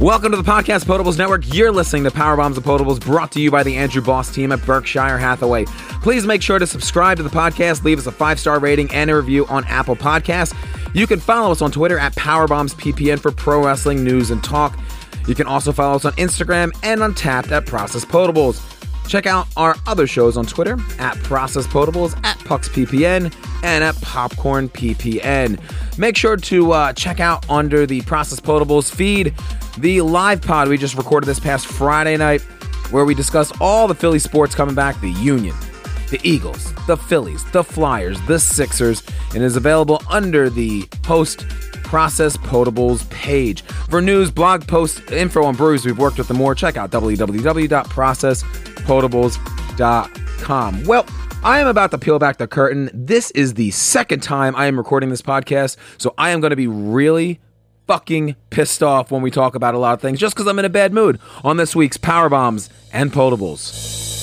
Welcome to the Podcast Potables Network. You're listening to Power Bombs and Potables brought to you by the Andrew Boss team at Berkshire Hathaway. Please make sure to subscribe to the podcast, leave us a five star rating and a review on Apple Podcasts. You can follow us on Twitter at PowerBombsPPN for pro wrestling news and talk. You can also follow us on Instagram and on Tapped at Process Potables. Check out our other shows on Twitter at Process Potables, at PucksPPN, and at Popcorn PPN. Make sure to uh, check out under the Process Potables feed the live pod we just recorded this past Friday night, where we discuss all the Philly sports coming back the Union, the Eagles, the Phillies, the Flyers, the Sixers, and is available under the post Process Potables page. For news, blog posts, info on brews we've worked with, and more, check out www.processpotables.com. Well, I am about to peel back the curtain. This is the second time I am recording this podcast, so I am going to be really fucking pissed off when we talk about a lot of things just because I'm in a bad mood on this week's Power Bombs and Potables.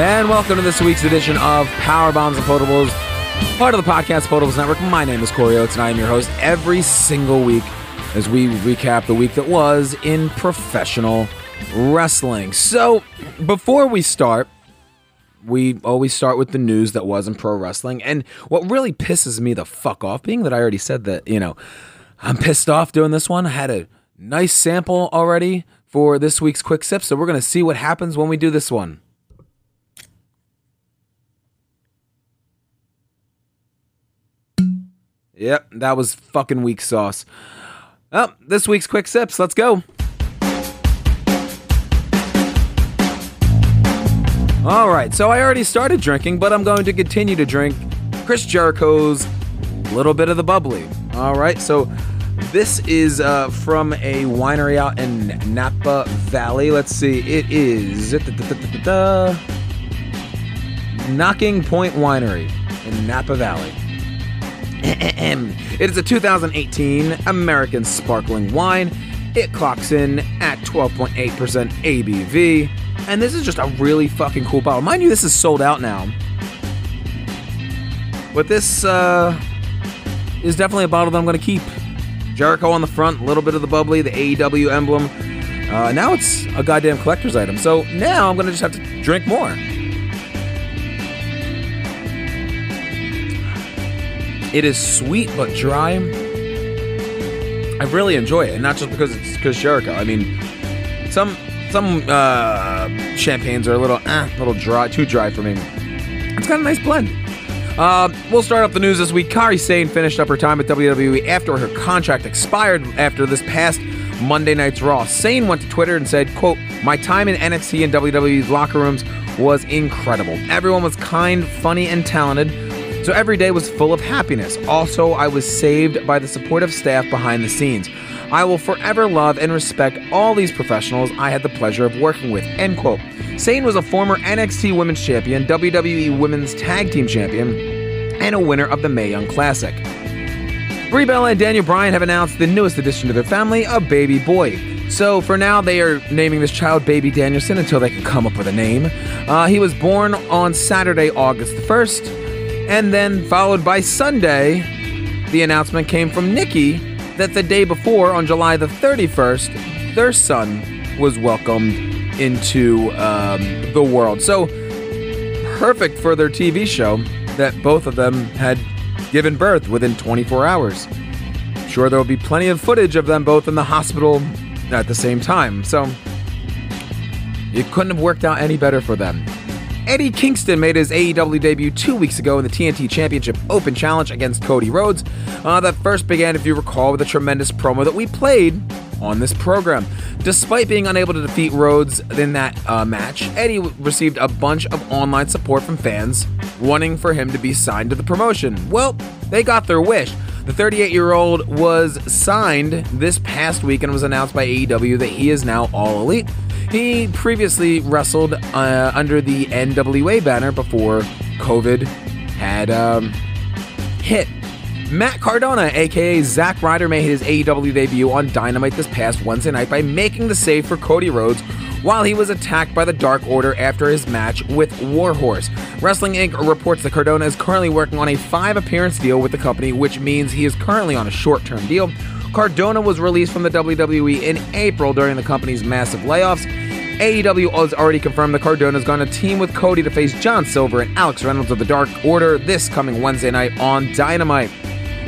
And welcome to this week's edition of Power Bombs and Potables, part of the Podcast Potables Network. My name is Corey Oates, and I am your host every single week as we recap the week that was in professional wrestling. So, before we start, we always start with the news that was in pro wrestling. And what really pisses me the fuck off, being that I already said that, you know, I'm pissed off doing this one. I had a nice sample already for this week's quick sip, so we're going to see what happens when we do this one. Yep, that was fucking weak sauce. Well, this week's quick sips. Let's go. All right, so I already started drinking, but I'm going to continue to drink Chris Jericho's Little Bit of the Bubbly. All right, so this is uh, from a winery out in Napa Valley. Let's see, it is Nocking Point Winery in Napa Valley. It is a 2018 American sparkling wine. It clocks in at 12.8% ABV. And this is just a really fucking cool bottle. Mind you, this is sold out now. But this uh, is definitely a bottle that I'm going to keep. Jericho on the front, a little bit of the bubbly, the AEW emblem. Uh, now it's a goddamn collector's item. So now I'm going to just have to drink more. It is sweet but dry. I really enjoy it, and not just because it's because Jericho. I mean, some some uh, champagnes are a little, eh, a little dry, too dry for me. It's got a nice blend. Uh, we'll start off the news this week. Kairi Sane finished up her time at WWE after her contract expired after this past Monday night's Raw. Sane went to Twitter and said, quote, My time in NXT and WWE's locker rooms was incredible. Everyone was kind, funny, and talented. So every day was full of happiness. Also, I was saved by the supportive staff behind the scenes. I will forever love and respect all these professionals I had the pleasure of working with. End quote. Sane was a former NXT Women's Champion, WWE Women's Tag Team Champion, and a winner of the Mae Young Classic. Brie Bella and Daniel Bryan have announced the newest addition to their family, a baby boy. So for now, they are naming this child Baby Danielson until they can come up with a name. Uh, he was born on Saturday, August 1st. And then, followed by Sunday, the announcement came from Nikki that the day before, on July the 31st, their son was welcomed into um, the world. So, perfect for their TV show that both of them had given birth within 24 hours. Sure, there will be plenty of footage of them both in the hospital at the same time. So, it couldn't have worked out any better for them. Eddie Kingston made his AEW debut two weeks ago in the TNT Championship Open Challenge against Cody Rhodes. Uh, that first began, if you recall, with a tremendous promo that we played on this program. Despite being unable to defeat Rhodes in that uh, match, Eddie received a bunch of online support from fans wanting for him to be signed to the promotion. Well, they got their wish. The 38 year old was signed this past week and was announced by AEW that he is now All Elite. He previously wrestled uh, under the NWA banner before COVID had um, hit. Matt Cardona, aka Zack Ryder, made his AEW debut on Dynamite this past Wednesday night by making the save for Cody Rhodes while he was attacked by the Dark Order after his match with Warhorse. Wrestling Inc. reports that Cardona is currently working on a five appearance deal with the company, which means he is currently on a short term deal. Cardona was released from the WWE in April during the company's massive layoffs. AEW has already confirmed that Cardona is going to team with Cody to face John Silver and Alex Reynolds of the Dark Order this coming Wednesday night on Dynamite.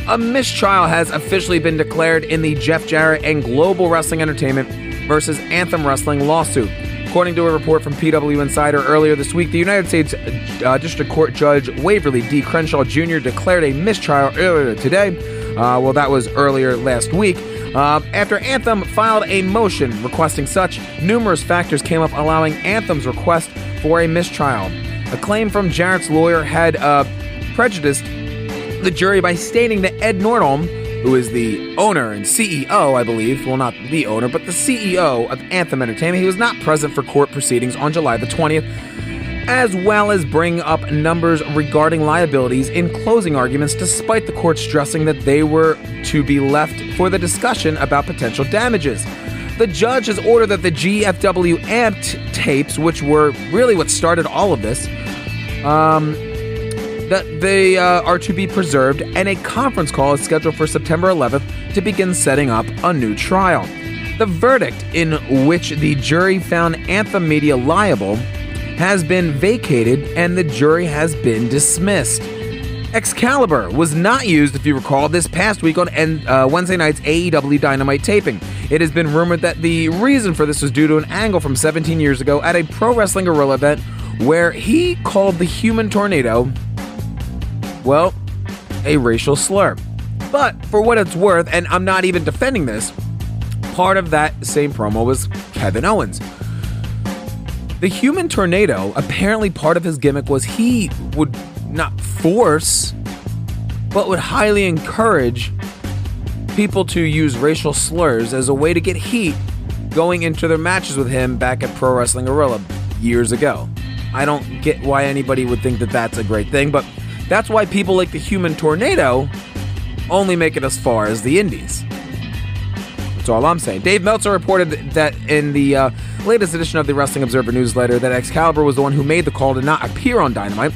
A mistrial has officially been declared in the Jeff Jarrett and Global Wrestling Entertainment versus Anthem Wrestling lawsuit. According to a report from PW Insider earlier this week, the United States uh, District Court Judge Waverly D. Crenshaw Jr. declared a mistrial earlier today. Uh, well, that was earlier last week. Uh, after Anthem filed a motion requesting such, numerous factors came up allowing Anthem's request for a mistrial. A claim from Jarrett's lawyer had uh, prejudiced the jury by stating that Ed Nordholm who is the owner and CEO, I believe, well, not the owner, but the CEO of Anthem Entertainment. He was not present for court proceedings on July the 20th, as well as bring up numbers regarding liabilities in closing arguments, despite the court stressing that they were to be left for the discussion about potential damages. The judge has ordered that the GFW amped tapes, which were really what started all of this, um, that they uh, are to be preserved, and a conference call is scheduled for September 11th to begin setting up a new trial. The verdict, in which the jury found Anthem Media liable, has been vacated and the jury has been dismissed. Excalibur was not used, if you recall, this past week on uh, Wednesday night's AEW Dynamite taping. It has been rumored that the reason for this was due to an angle from 17 years ago at a Pro Wrestling Guerrilla event where he called the Human Tornado well, a racial slur. But for what it's worth, and I'm not even defending this, part of that same promo was Kevin Owens. The human tornado, apparently part of his gimmick was he would not force, but would highly encourage people to use racial slurs as a way to get heat going into their matches with him back at Pro Wrestling Guerrilla years ago. I don't get why anybody would think that that's a great thing, but that's why people like the human tornado only make it as far as the Indies. That's all I'm saying. Dave Meltzer reported that in the uh, latest edition of the Wrestling Observer newsletter that Excalibur was the one who made the call to not appear on Dynamite.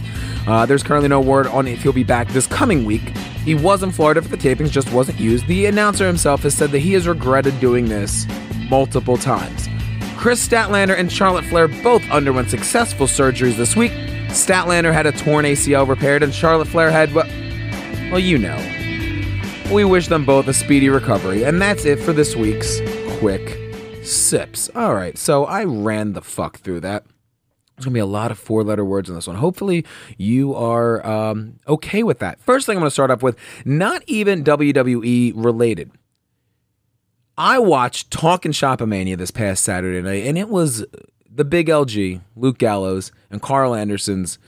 Uh, there's currently no word on if he'll be back this coming week. He was in Florida for the tapings, just wasn't used. The announcer himself has said that he has regretted doing this multiple times. Kris Statlander and Charlotte Flair both underwent successful surgeries this week. Statlander had a torn ACL repaired, and Charlotte Flair had, well, well, you know. We wish them both a speedy recovery, and that's it for this week's Quick Sips. All right, so I ran the fuck through that. There's gonna be a lot of four letter words in this one. Hopefully, you are um, okay with that. First thing I'm gonna start off with, not even WWE related. I watched Talking Shopomania this past Saturday night, and it was the big LG, Luke Gallows, and Karl Anderson's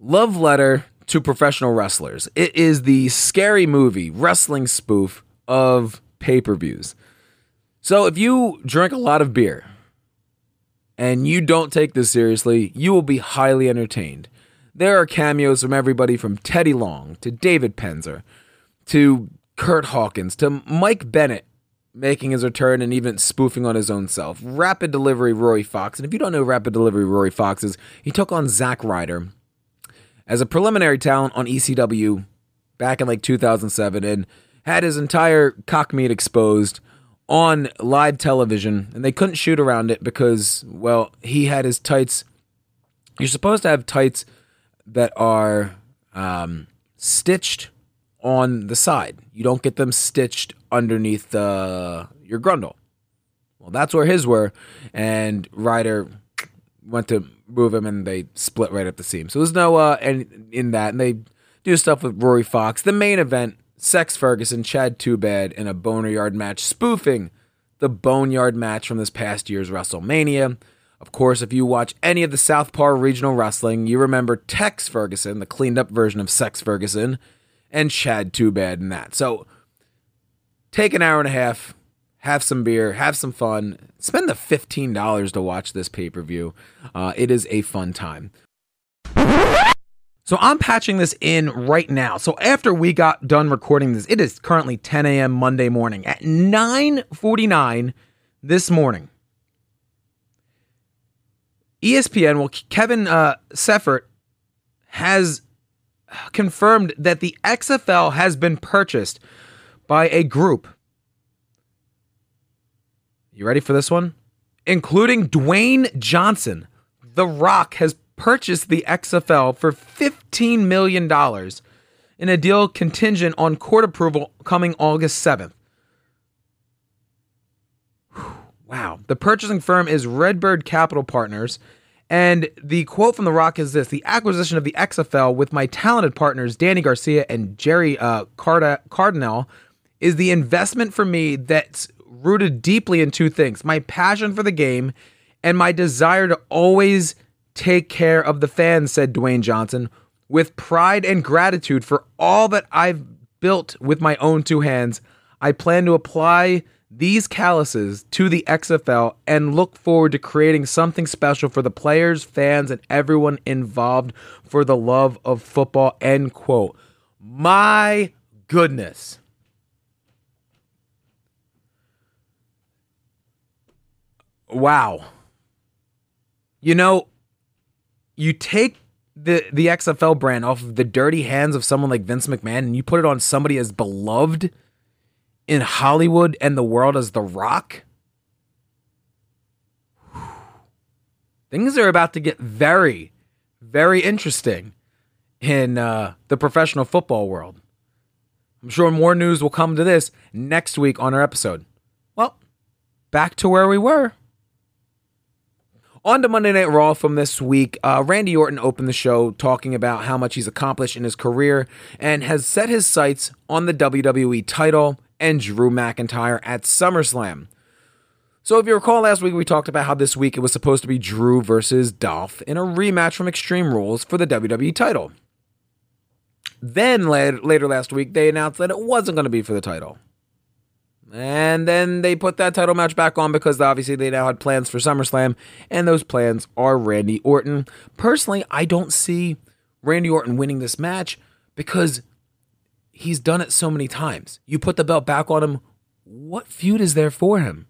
love letter to professional wrestlers. It is the scary movie, wrestling spoof of pay per views. So if you drink a lot of beer and you don't take this seriously, you will be highly entertained. There are cameos from everybody from Teddy Long to David Penzer to Kurt Hawkins to Mike Bennett making his return and even spoofing on his own self. Rapid Delivery Rory Fox. And if you don't know Rapid Delivery Rory Fox is, he took on Zack Ryder as a preliminary talent on ECW back in like 2007 and had his entire cock meat exposed on live television and they couldn't shoot around it because well he had his tights you're supposed to have tights that are um, stitched on the side. You don't get them stitched underneath uh, your grundle. Well, that's where his were, and Ryder went to move him, and they split right at the seam. So there's no uh, in, in that, and they do stuff with Rory Fox. The main event: Sex Ferguson, Chad Too Bad in a Boneyard match, spoofing the Boneyard match from this past year's WrestleMania. Of course, if you watch any of the Southpaw regional wrestling, you remember Tex Ferguson, the cleaned up version of Sex Ferguson, and Chad Too Bad in that. So take an hour and a half, have some beer, have some fun, spend the $15 to watch this pay per view. Uh, it is a fun time. So I'm patching this in right now. So after we got done recording this, it is currently 10 a.m. Monday morning. At 9:49 this morning, ESPN, well, Kevin uh, Seifert has confirmed that the XFL has been purchased by a group. You ready for this one? Including Dwayne Johnson. The Rock has purchased the XFL for $15 million in a deal contingent on court approval coming August 7th. Wow. The purchasing firm is Redbird Capital Partners. And the quote from The Rock is this The acquisition of the XFL with my talented partners, Dany Garcia and Jerry uh, Card- Cardinal, is the investment for me that's rooted deeply in two things my passion for the game and my desire to always take care of the fans, said Dwayne Johnson, with pride and gratitude for all that I've built with my own two hands. I plan to apply these calluses to the XFL and look forward to creating something special for the players, fans, and everyone involved for the love of football. End quote. My goodness. Wow. You know, you take the the XFL brand off of the dirty hands of someone like Vince McMahon and you put it on somebody as beloved in Hollywood and the world as The Rock, things are about to get very, very interesting in uh, the professional football world. I'm sure more news will come to this next week on our episode. Well, back to where we were. On to Monday Night Raw from this week, uh, Randy Orton opened the show talking about how much he's accomplished in his career and has set his sights on the WWE title and Drew McIntyre at SummerSlam. So, if you recall last week, we talked about how this week it was supposed to be Drew versus Dolph in a rematch from Extreme Rules for the WWE title. Then later last week, they announced that it wasn't going to be for the title. And then they put that title match back on because obviously they now had plans for SummerSlam, and those plans are Randy Orton. Personally, I don't see Randy Orton winning this match because he's done it so many times. You put the belt back on him. What feud is there for him?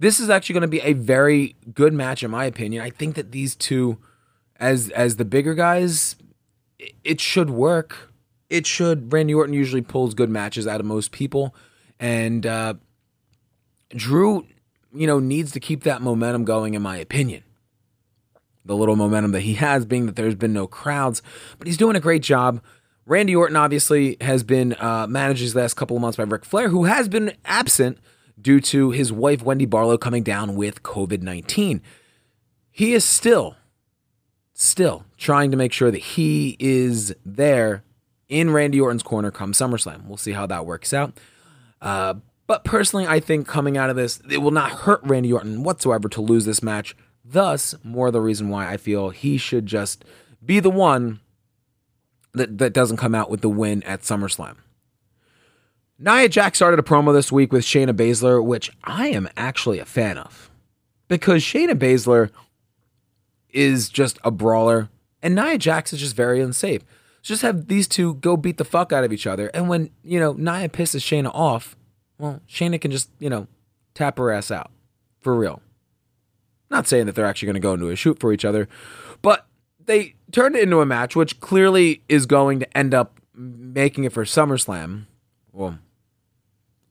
This is actually going to be a very good match, in my opinion. I think that these two, as as the bigger guys, it should work. It should. Randy Orton usually pulls good matches out of most people, and uh, Drew, you know, needs to keep that momentum going, in my opinion the little momentum that he has, being that there's been no crowds, but he's doing a great job. Randy Orton obviously has been uh, managed these last couple of months by Ric Flair, who has been absent due to his wife Wendy Barlow coming down with COVID 19. He is still, still trying to make sure that he is there in Randy Orton's corner come SummerSlam. We'll see how that works out. Uh, but personally, I think coming out of this, it will not hurt Randy Orton whatsoever to lose this match. Thus, more the reason why I feel he should just be the one that, that doesn't come out with the win at SummerSlam. Nia Jax started a promo this week with Shayna Baszler, which I am actually a fan of. Because Shayna Baszler is just a brawler, and Nia Jax is just very unsafe. So Just have these two go beat the fuck out of each other, and when, you know, Nia pisses Shayna off, well, Shayna can just, you know, tap her ass out. For real. Not saying that they're actually going to go into a shoot for each other, but they turned it into a match which clearly is going to end up making it for SummerSlam. Well,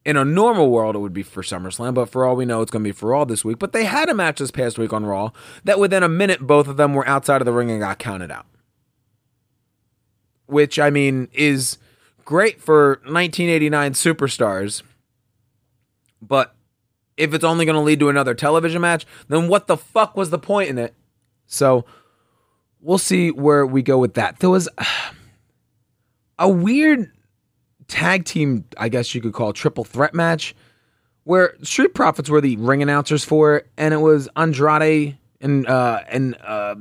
in a normal world, it would be for SummerSlam, but for all we know, it's going to be for all this week. But they had a match this past week on Raw that within a minute, both of them were outside of the ring and got counted out. Which, I mean, is great for 1989 superstars. But if it's only going to lead to another television match, then what the fuck was the point in it? So we'll see where we go with that. There was a weird tag team, I guess you could call triple threat match where Street Profits were the ring announcers for it, and it was Andrade and uh, and uh,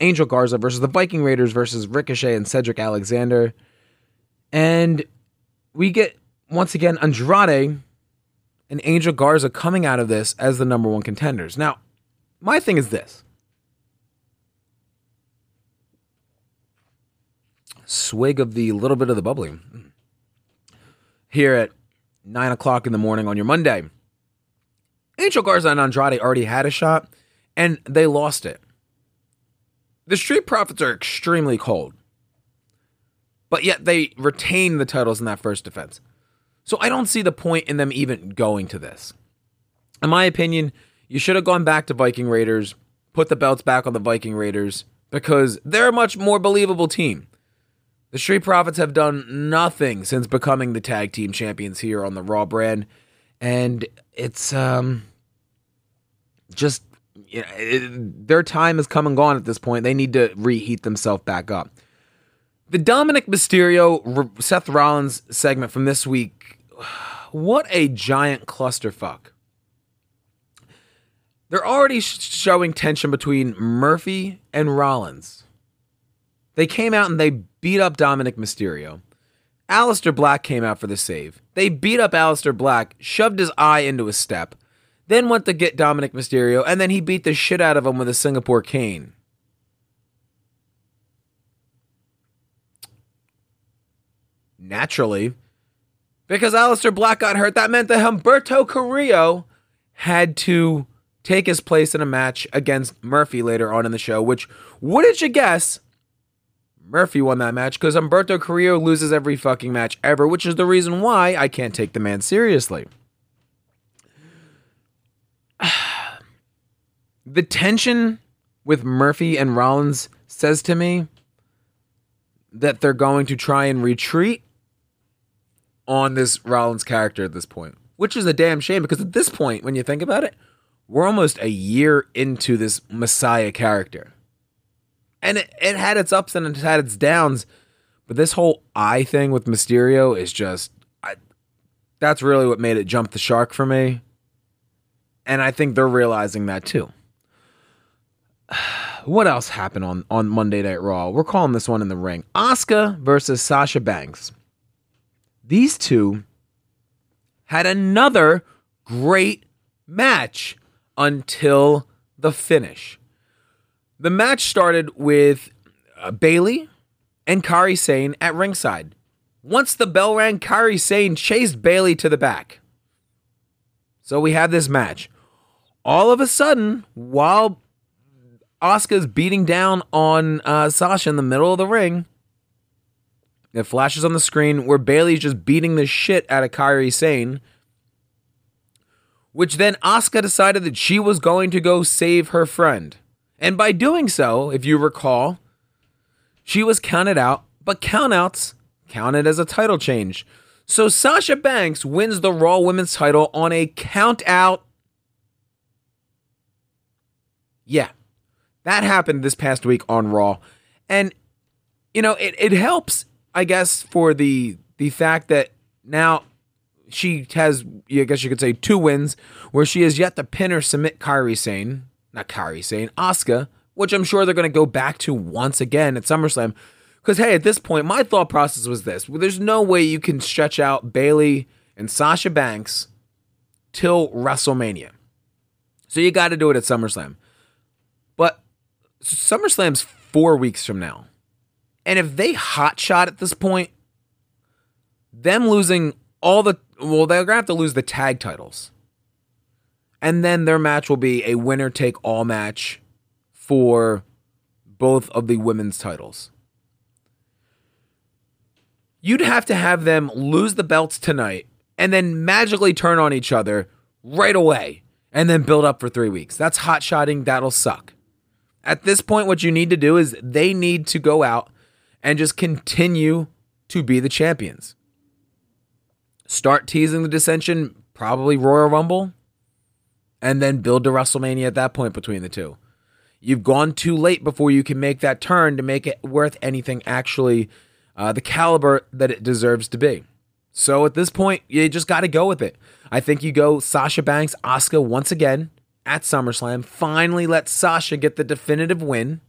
Angel Garza versus the Viking Raiders versus Ricochet and Cedric Alexander. And we get, once again, Andrade and Angel Garza coming out of this as the number one contenders. Now, my thing is this swig of the little bit of the bubbly here at nine o'clock in the morning on your Monday. Angel Garza and Andrade already had a shot and they lost it. The Street Profits are extremely cold, but yet they retain the titles in that first defense. So I don't see the point in them even going to this. In my opinion, you should have gone back to Viking Raiders, put the belts back on the Viking Raiders, because they're a much more believable team. The Street Profits have done nothing since becoming the tag team champions here on the Raw brand, and it's um just you know, it, their time has come and gone at this point. They need to reheat themselves back up. The Dominic Mysterio Seth Rollins segment from this week, what a giant clusterfuck. They're already showing tension between Murphy and Rollins. They came out and they beat up Dominic Mysterio. Aleister Black came out for the save. They beat up Aleister Black, shoved his eye into a step, then went to get Dominic Mysterio, and then he beat the shit out of him with a Singapore cane. Naturally, because Aleister Black got hurt, that meant that Humberto Carrillo had to take his place in a match against Murphy later on in the show, which, wouldn't you guess, Murphy won that match because Humberto Carrillo loses every fucking match ever, which is the reason why I can't take the man seriously. the tension with Murphy and Rollins says to me that they're going to try and retreat on this Rollins character at this point, which is a damn shame because at this point, when you think about it, we're almost a year into this Messiah character. And it, it had its ups and it had its downs, but this whole eye thing with Mysterio is just I, that's really what made it jump the shark for me. And I think they're realizing that too. What else happened on, on Monday Night Raw? We're calling this one in the ring. Asuka versus Sasha Banks. These two had another great match until the finish. The match started with uh, Bayley and Kairi Sane at ringside. Once the bell rang, Kairi Sane chased Bayley to the back. So we have this match. All of a sudden, while Asuka's beating down on uh, Sasha in the middle of the ring, it flashes on the screen where Bayley's just beating the shit out of Kairi Sane. Which then Asuka decided that she was going to go save her friend. And by doing so, if you recall, she was counted out, but countouts counted as a title change. So Sasha Banks wins the Raw Women's title on a count out. Yeah, that happened this past week on Raw. And, you know, it, it helps, I guess, for the the fact that now she has, I guess you could say, two wins where she has yet to pin or submit Kairi Sane, not Kairi Sane, Asuka, which I'm sure they're going to go back to once again at SummerSlam. Because, hey, at this point, my thought process was this there's no way you can stretch out Bayley and Sasha Banks till WrestleMania. So you got to do it at SummerSlam. But SummerSlam's four weeks from now. And if they hot shot at this point, them losing all the, well, they're to have to lose the tag titles. And then their match will be a winner take all match for both of the women's titles you'd have to have them lose the belts tonight and then magically turn on each other right away and then build up for three weeks. That's hot shotting. That'll suck. At this point, what you need to do is they need to go out and just continue to be the champions. Start teasing the dissension, probably Royal Rumble, and then build to WrestleMania at that point between the two. You've gone too late before you can make that turn to make it worth anything actually uh, the caliber that it deserves to be. So at this point, you just got to go with it. I think you go Sasha Banks, Asuka once again at SummerSlam. Finally, let Sasha get the definitive win,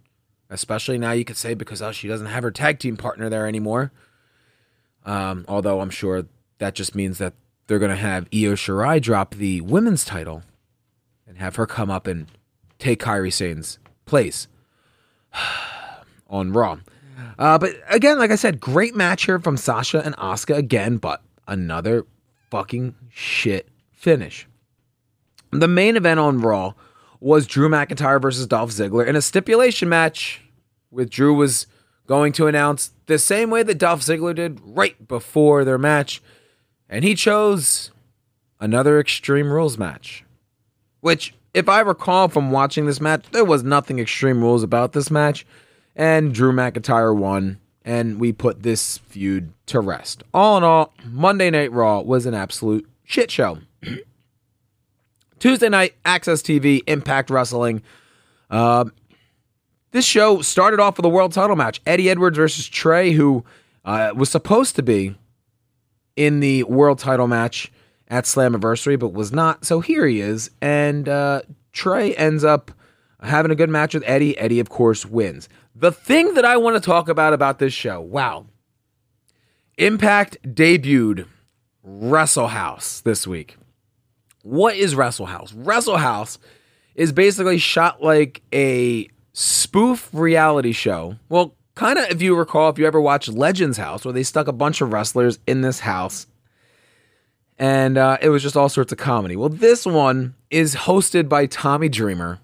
especially now you could say because oh, she doesn't have her tag team partner there anymore. Um, although I'm sure that just means that they're going to have Io Shirai drop the women's title and have her come up and take Kairi Sane's place on Raw. Uh, but again, like I said, great match here from Sasha and Asuka again, but another fucking shit finish. The main event on Raw was Drew McIntyre versus Dolph Ziggler in a stipulation match, with Drew was going to announce the same way that Dolph Ziggler did right before their match, and he chose another Extreme Rules match. Which, if I recall from watching this match, there was nothing Extreme Rules about this match, and Drew McIntyre won, and we put this feud to rest. All in all, Monday Night Raw was an absolute shit show. Tuesday night, AXS TV, Impact Wrestling. Uh, this show started off with a world title match Eddie Edwards versus Trey, who uh, was supposed to be in the world title match at Slammiversary, but was not. So here he is. And uh, Trey ends up having a good match with Eddie. Eddie, of course, wins. The thing that I want to talk about about this show wow. Impact debuted Wrestle House this week. What is Wrestle House? Wrestle House is basically shot like a spoof reality show. Well, kind of if you recall, if you ever watched Legends House, where they stuck a bunch of wrestlers in this house and uh, it was just all sorts of comedy. Well, this one is hosted by Tommy Dreamer,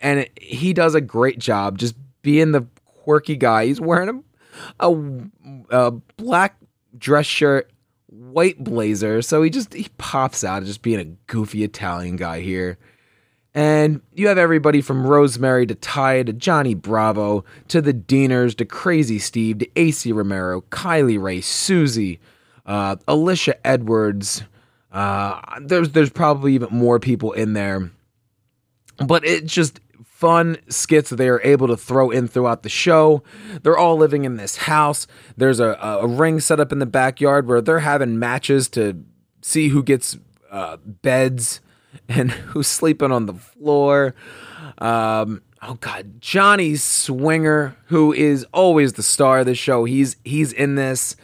and it, he does a great job just being the quirky guy. He's wearing a, a, a black dress shirt white blazer. So he just he pops out just being a goofy Italian guy here. And you have everybody from Rosemary to Ty to Johnny Bravo to the Deaners to Crazy Steve to Acey Romero, Kylie Rae, Susie, uh, Alicia Edwards. Uh, there's there's probably even more people in there, but it's just fun skits that they are able to throw in throughout the show. They're all living in this house. There's a, a ring set up in the backyard where they're having matches to see who gets uh, beds and who's sleeping on the floor. Um, oh God, Johnny Swinger, who is always the star of the show. He's he's in this,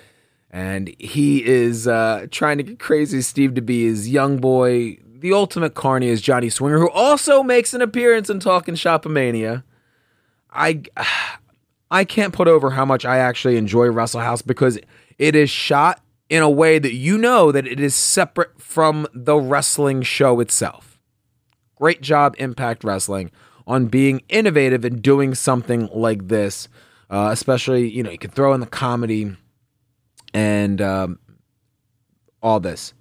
and he is uh, trying to get Crazy Steve to be his young boy the ultimate carny is Johnny Swinger, who also makes an appearance in Talking Shopomania. I I can't put over how much I actually enjoy Wrestle House because it is shot in a way that you know that it is separate from the wrestling show itself. Great job, Impact Wrestling, on being innovative and doing something like this. Uh, especially, you know, you could throw in the comedy and um, all this.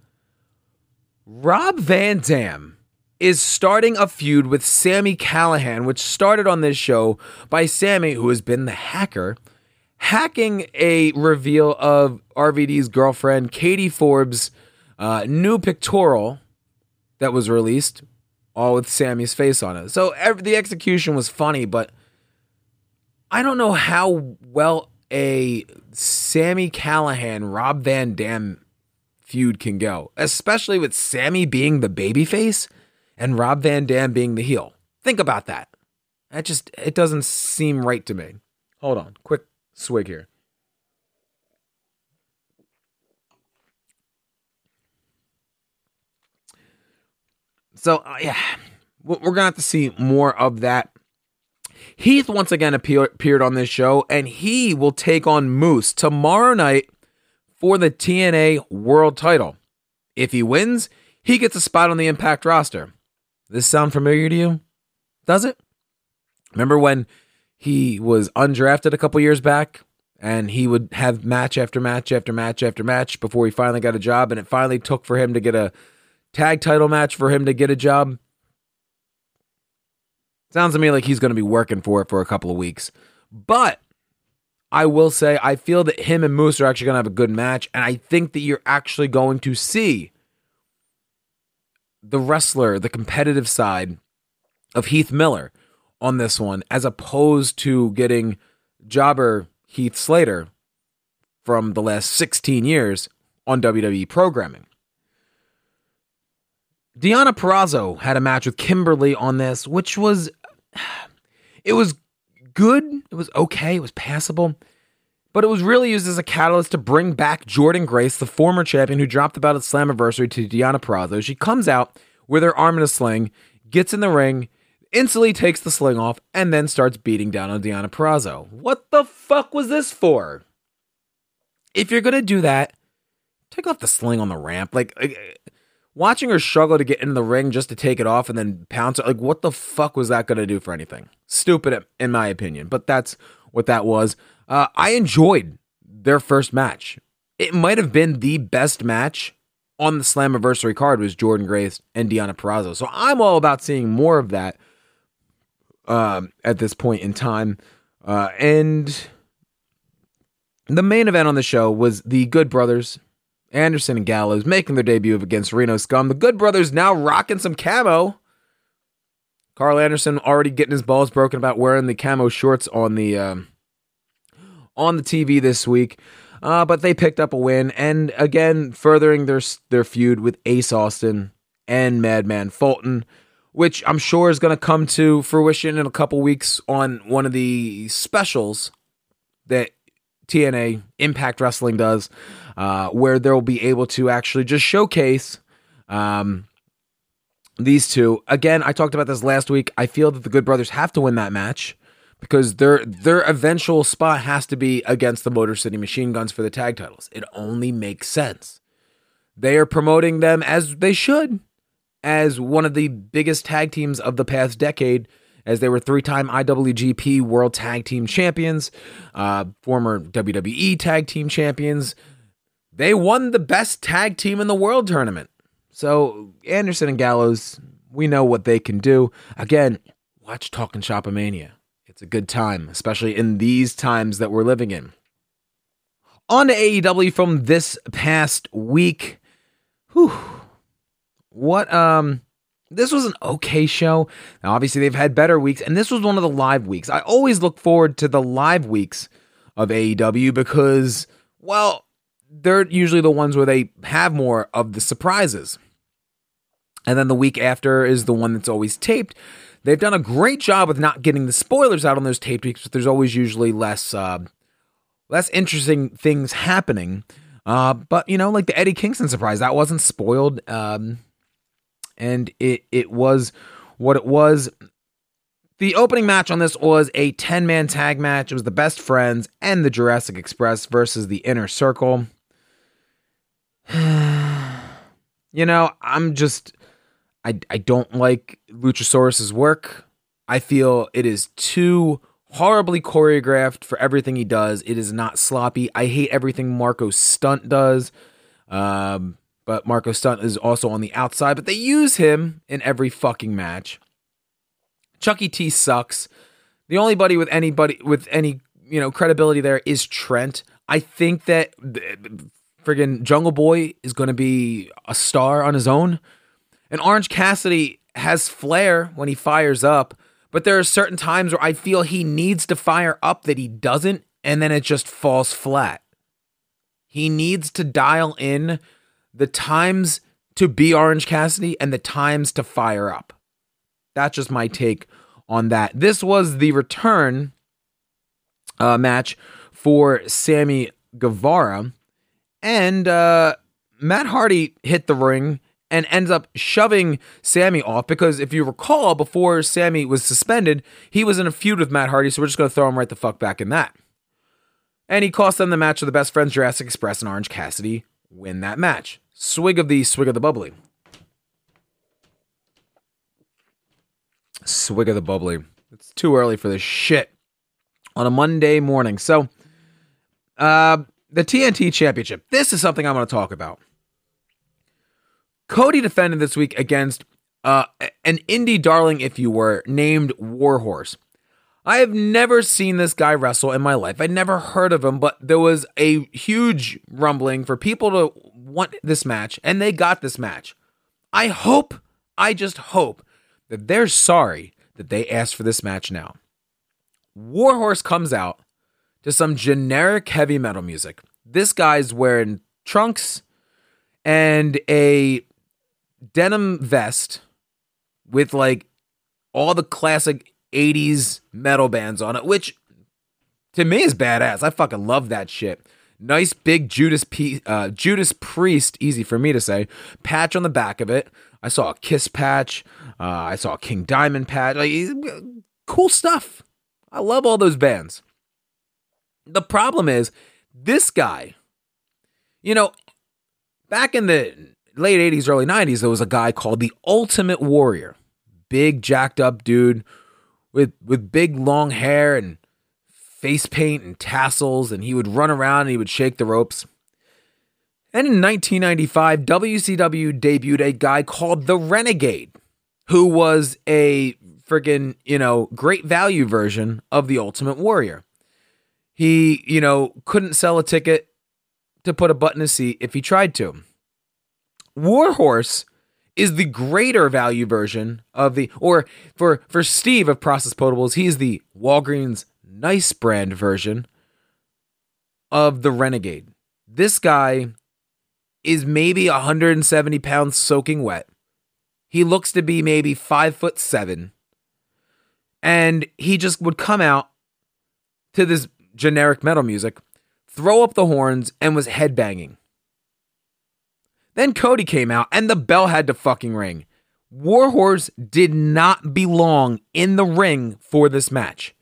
Rob Van Dam is starting a feud with Sami Callihan, which started on this show by Sami, who has been the hacker, hacking a reveal of RVD's girlfriend, Katie Forbes' uh, new pictorial that was released, all with Sami's face on it. So the execution was funny, but I don't know how well a Sami Callihan, Rob Van Dam feud can go, especially with Sami being the babyface and Rob Van Dam being the heel. Think about that. That just it doesn't seem right to me. Hold on, quick swig here. So uh, yeah, we're gonna have to see more of that. Heath once again appeared on this show, and he will take on Moose tomorrow night for the TNA World title. If he wins, he gets a spot on the Impact roster. This sound familiar to you? Does it? Remember when he was undrafted a couple years back and he would have match after match after match after match before he finally got a job and it finally took for him to get a tag title match for him to get a job? Sounds to me like he's going to be working for it for a couple of weeks. But I will say I feel that him and Moose are actually going to have a good match, and I think that you're actually going to see the wrestler, the competitive side of Heath Miller on this one, as opposed to getting jobber Heath Slater from the last 16 years on WWE programming. Deonna Purrazzo had a match with Kimberly on this, which was it was good. It was okay. It was passable. but it was really used as a catalyst to bring back Jordynne Grace, the former champion who dropped the belt at Slammiversary to Deonna Purrazzo. She comes out with her arm in a sling, gets in the ring, instantly takes the sling off, and then starts beating down on Deonna Purrazzo. What the fuck was this for? If you're gonna do that, take off the sling on the ramp. Like, uh, watching her struggle to get into the ring just to take it off and then pounce it, like, what the fuck was that gonna do for anything? Stupid, in my opinion. But that's what that was. Uh, I enjoyed their first match. It might have been the best match on the Slammiversary card was Jordynne Grace and Deonna Purrazzo. So I'm all about seeing more of that um, at this point in time. Uh, and the main event on the show was the Good Brothers, Anderson and Gallows, making their debut against Reno Scum. The Good Brothers now rocking some camo. Karl Anderson already getting his balls broken about wearing the camo shorts on the um, on the TV this week. Uh, but they picked up a win, and again, furthering their their feud with Ace Austin and Madman Fulton, which I'm sure is going to come to fruition in a couple weeks on one of the specials that TNA Impact Wrestling does, uh, where they'll be able to actually just showcase um, these two. Again, I talked about this last week. I feel that the Good Brothers have to win that match because their their eventual spot has to be against the Motor City Machine Guns for the tag titles. It only makes sense. They are promoting them as they should as one of the biggest tag teams of the past decade as they were three-time IWGP World Tag Team Champions, uh, former WWE Tag Team Champions. They won the best tag team in the world tournament. So Anderson and Gallows, we know what they can do. Again, watch Talking Shopomania. It's a good time, especially in these times that we're living in. On to AEW from this past week. Whew. What um this was an okay show. Now obviously they've had better weeks and this was one of the live weeks. I always look forward to the live weeks of AEW because well, they're usually the ones where they have more of the surprises. And then the week after is the one that's always taped. They've done a great job with not getting the spoilers out on those taped weeks, but there's always usually less uh, less interesting things happening. Uh, but you know, like the Eddie Kingston surprise, that wasn't spoiled, um, and it it was what it was. The opening match on this was a 10 man tag match. It was the best friends and the Jurassic Express versus the Inner Circle. you know, I'm just I, I don't like Luchasaurus's work. I feel it is too horribly choreographed for everything he does. It is not sloppy. I hate everything Marco Stunt does. Um, but Marco Stunt is also on the outside, but they use him in every fucking match. Chucky T sucks. The only buddy with anybody with any, you know, credibility there is Trent. I think that friggin' Jungle Boy is going to be a star on his own. And Orange Cassidy has flair when he fires up, but there are certain times where I feel he needs to fire up that he doesn't, and then it just falls flat. He needs to dial in the times to be Orange Cassidy and the times to fire up. That's just my take on that. This was the return uh, match for Sammy Guevara, and uh, Matt Hardy hit the ring and ends up shoving Sammy off because if you recall, before Sammy was suspended, he was in a feud with Matt Hardy, so we're just going to throw him right the fuck back in that. And he cost them the match of the best friends, Jurassic Express and Orange Cassidy, win that match. Swig of the swig of the bubbly. Swig of the bubbly. It's too early for this shit on a Monday morning. So, uh, the TNT Championship. This is something I'm going to talk about. Cody defended this week against uh, an indie darling, if you were, named Warhorse. I have never seen this guy wrestle in my life. I'd never heard of him, but there was a huge rumbling for people to want this match, and they got this match. I hope, I just hope that they're sorry that they asked for this match now. Warhorse comes out to some generic heavy metal music. This guy's wearing trunks and a denim vest with like all the classic 80s metal bands on it, which to me is badass. I fucking love that shit. Nice big Judas P- uh, Judas Priest, easy for me to say, patch on the back of it. I saw a Kiss patch. Uh, I saw a King Diamond patch. Like cool stuff. I love all those bands. The problem is this guy. You know, back in the late 80s, early 90s, there was a guy called the Ultimate Warrior. Big jacked up dude with with big long hair and face paint and tassels, and he would run around and he would shake the ropes. And in 1995, WCW debuted a guy called the Renegade, who was a freaking, you know, great value version of the Ultimate Warrior. He, you know, couldn't sell a ticket to put a butt in his seat if he tried to. Warhorse is the greater value version of the or for for Steve of Process Potables, he's the Walgreens nice brand version of the Renegade. This guy is maybe 170 pounds soaking wet. He looks to be maybe five foot seven. And he just would come out to this generic metal music, throw up the horns, and was headbanging. Then Cody came out and the bell had to fucking ring. Warhorse did not belong in the ring for this match.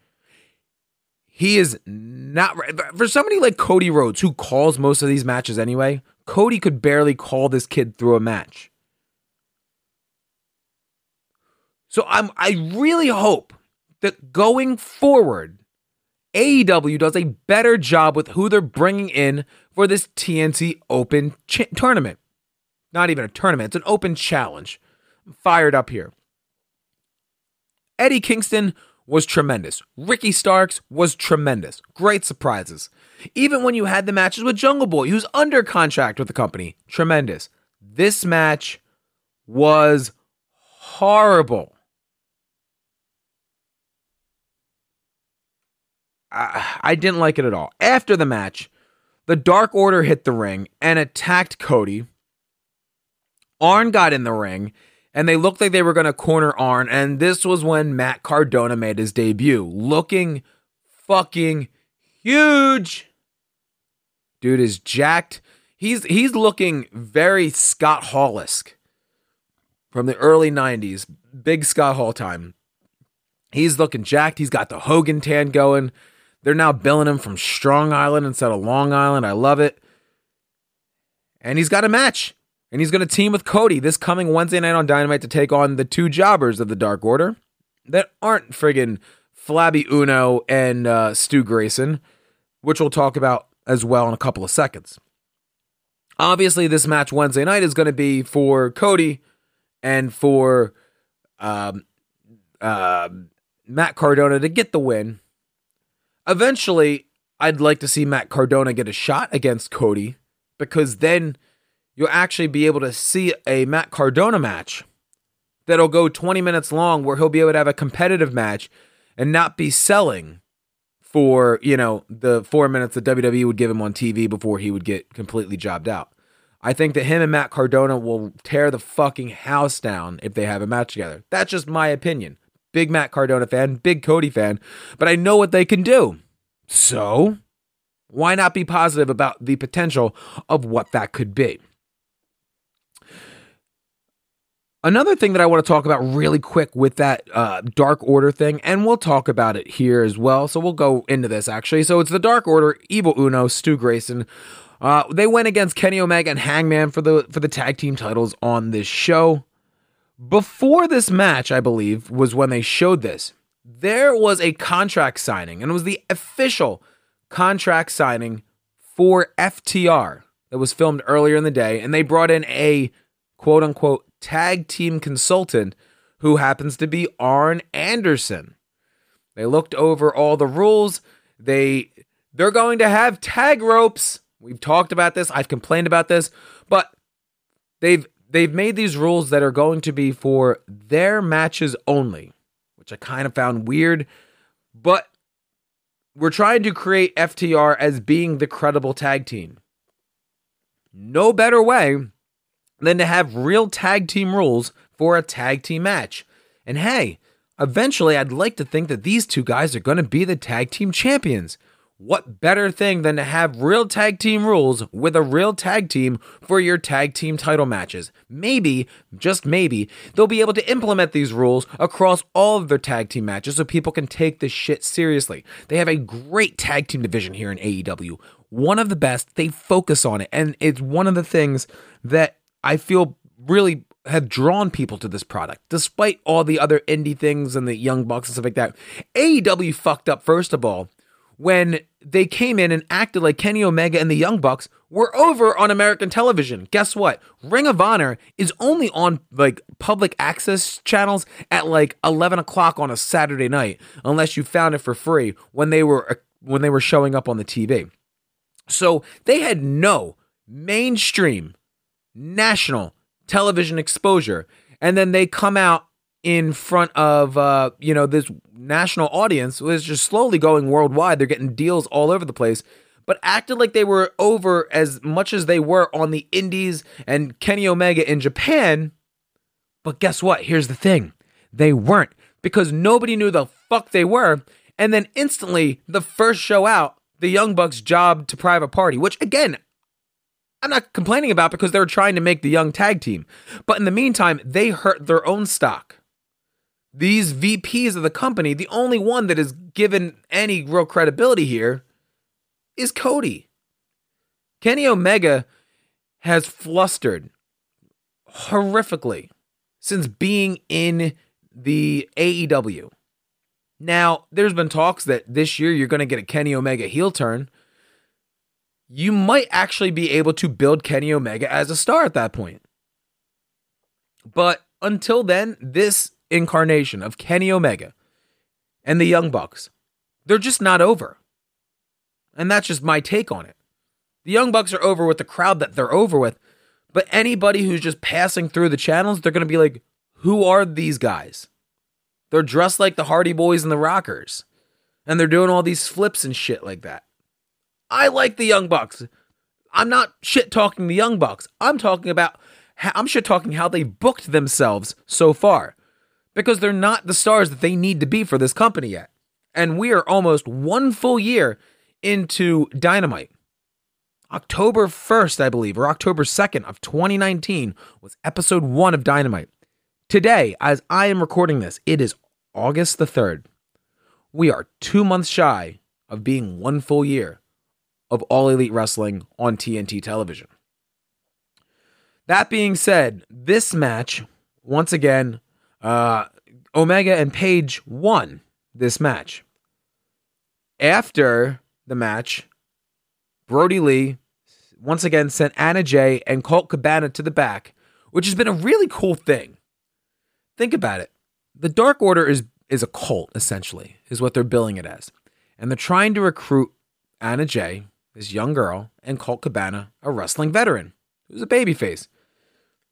He is not for somebody like Cody Rhodes, who calls most of these matches anyway. Cody could barely call this kid through a match. So I'm I really hope that going forward, AEW does a better job with who they're bringing in for this TNT Open tournament. Not even a tournament, it's an open challenge. I'm fired up here. Eddie Kingston was tremendous. Ricky Starks was tremendous. Great surprises. Even when you had the matches with Jungle Boy, who's under contract with the company, tremendous. This match was horrible. I, I didn't like it at all. After the match, the Dark Order hit the ring and attacked Cody. Arn got in the ring and they looked like they were going to corner Arn. And this was when Matt Cardona made his debut, looking fucking huge. Dude is jacked. He's he's looking very Scott Hall-esque from the early 90s. Big Scott Hall time. He's looking jacked. He's got the Hogan tan going. They're now billing him from Strong Island instead of Long Island. I love it. And he's got a match. And he's going to team with Cody this coming Wednesday night on Dynamite to take on the two jobbers of the Dark Order that aren't friggin' Flabby Uno and uh, Stu Grayson, which we'll talk about as well in a couple of seconds. Obviously, this match Wednesday night is going to be for Cody and for um, uh, Matt Cardona to get the win. Eventually, I'd like to see Matt Cardona get a shot against Cody because then you'll actually be able to see a Matt Cardona match that'll go 20 minutes long where he'll be able to have a competitive match and not be selling for, you know, the four minutes that WWE would give him on TV before he would get completely jobbed out. I think that him and Matt Cardona will tear the fucking house down if they have a match together. That's just my opinion. Big Matt Cardona fan, big Cody fan, but I know what they can do. So, why not be positive about the potential of what that could be? Another thing that I want to talk about really quick with that uh, Dark Order thing, and we'll talk about it here as well. So we'll go into this actually. So it's the Dark Order, Evil Uno, Stu Grayson. Uh, they went against Kenny Omega and Hangman for the for the tag team titles on this show. Before this match, I believe, was when they showed this. There was a contract signing, and it was the official contract signing for FTR that was filmed earlier in the day, and they brought in a quote unquote tag team consultant who happens to be Arn Anderson. They looked over all the rules. They they're going to have tag ropes. We've talked about this. I've complained about this, but they've they've made these rules that are going to be for their matches only, which I kind of found weird, but we're trying to create FTR as being the credible tag team. No better way than to have real tag team rules for a tag team match. And hey, eventually I'd like to think that these two guys are going to be the tag team champions. What better thing than to have real tag team rules with a real tag team for your tag team title matches? Maybe, just maybe, they'll be able to implement these rules across all of their tag team matches so people can take this shit seriously. They have a great tag team division here in AEW. One of the best. They focus on it. And it's one of the things that I feel really have drawn people to this product, despite all the other indie things and the Young Bucks and stuff like that. AEW fucked up, first of all, when they came in and acted like Kenny Omega and the Young Bucks were over on American television. Guess what? Ring of Honor is only on like public access channels at like 11 o'clock on a Saturday night, unless you found it for free when they were uh, when they were showing up on the TV. So they had no mainstream national television exposure, and then they come out in front of uh, you know this national audience was just slowly going worldwide. They're getting deals all over the place, but acted like they were over as much as they were on the Indies and Kenny Omega in Japan. But guess what? Here's the thing: they weren't because nobody knew the fuck they were. And then instantly, the first show out, the Young Bucks job to Private Party, which again, I'm not complaining about because they were trying to make the young tag team. But in the meantime, they hurt their own stock. These VPs of the company, the only one that is given any real credibility here is Cody. Kenny Omega has flustered horrifically since being in the AEW. Now, there's been talks that this year you're going to get a Kenny Omega heel turn you might actually be able to build Kenny Omega as a star at that point. But until then, this incarnation of Kenny Omega and the Young Bucks, they're just not over. And that's just my take on it. The Young Bucks are over with the crowd that they're over with, but anybody who's just passing through the channels, they're going to be like, who are these guys? They're dressed like the Hardy Boys and the Rockers, and they're doing all these flips and shit like that. I like the Young Bucks. I'm not shit talking the Young Bucks. I'm talking about I'm shit talking how they booked themselves so far because they're not the stars that they need to be for this company yet. And we are almost one full year into Dynamite. October 1st, I believe, or October 2nd of 2019 was episode 1 of Dynamite. Today, as I am recording this, it is August the 3rd. We are 2 months shy of being one full year of All Elite Wrestling on TNT television. That being said, this match, once again, uh, Omega and Page won this match. After the match, Brodie Lee once again sent Anna Jay and Colt Cabana to the back, which has been a really cool thing. Think about it. The Dark Order is is a cult, essentially, is what they're billing it as. And they're trying to recruit Anna Jay, this young girl, and Colt Cabana, a wrestling veteran who's a babyface.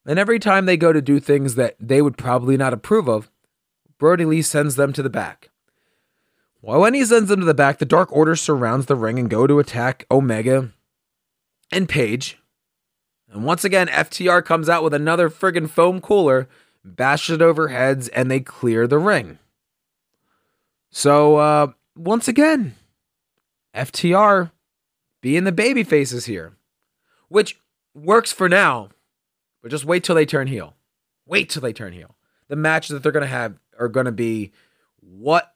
And every time they go to do things that they would probably not approve of, Brodie Lee sends them to the back. Well, when he sends them to the back, the Dark Order surrounds the ring and go to attack Omega and Page. And once again, FTR comes out with another friggin' foam cooler, bashes it over heads, and they clear the ring. So, uh, once again, FTR being the baby faces here, which works for now, but just wait till they turn heel. Wait till they turn heel. The matches that they're going to have are going to be what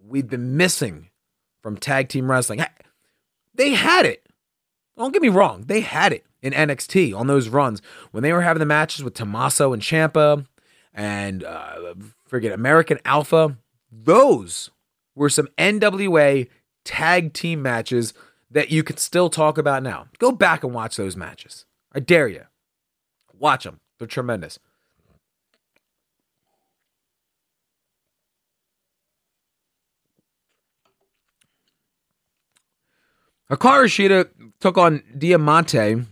we've been missing from tag team wrestling. They had it. Don't get me wrong, they had it in NXT on those runs when they were having the matches with Tommaso and Ciampa and uh, forget American Alpha. Those were some NWA tag team matches that you could still talk about now. Go back and watch those matches. I dare you. Watch them. They're tremendous. Hikaru Shida took on Diamante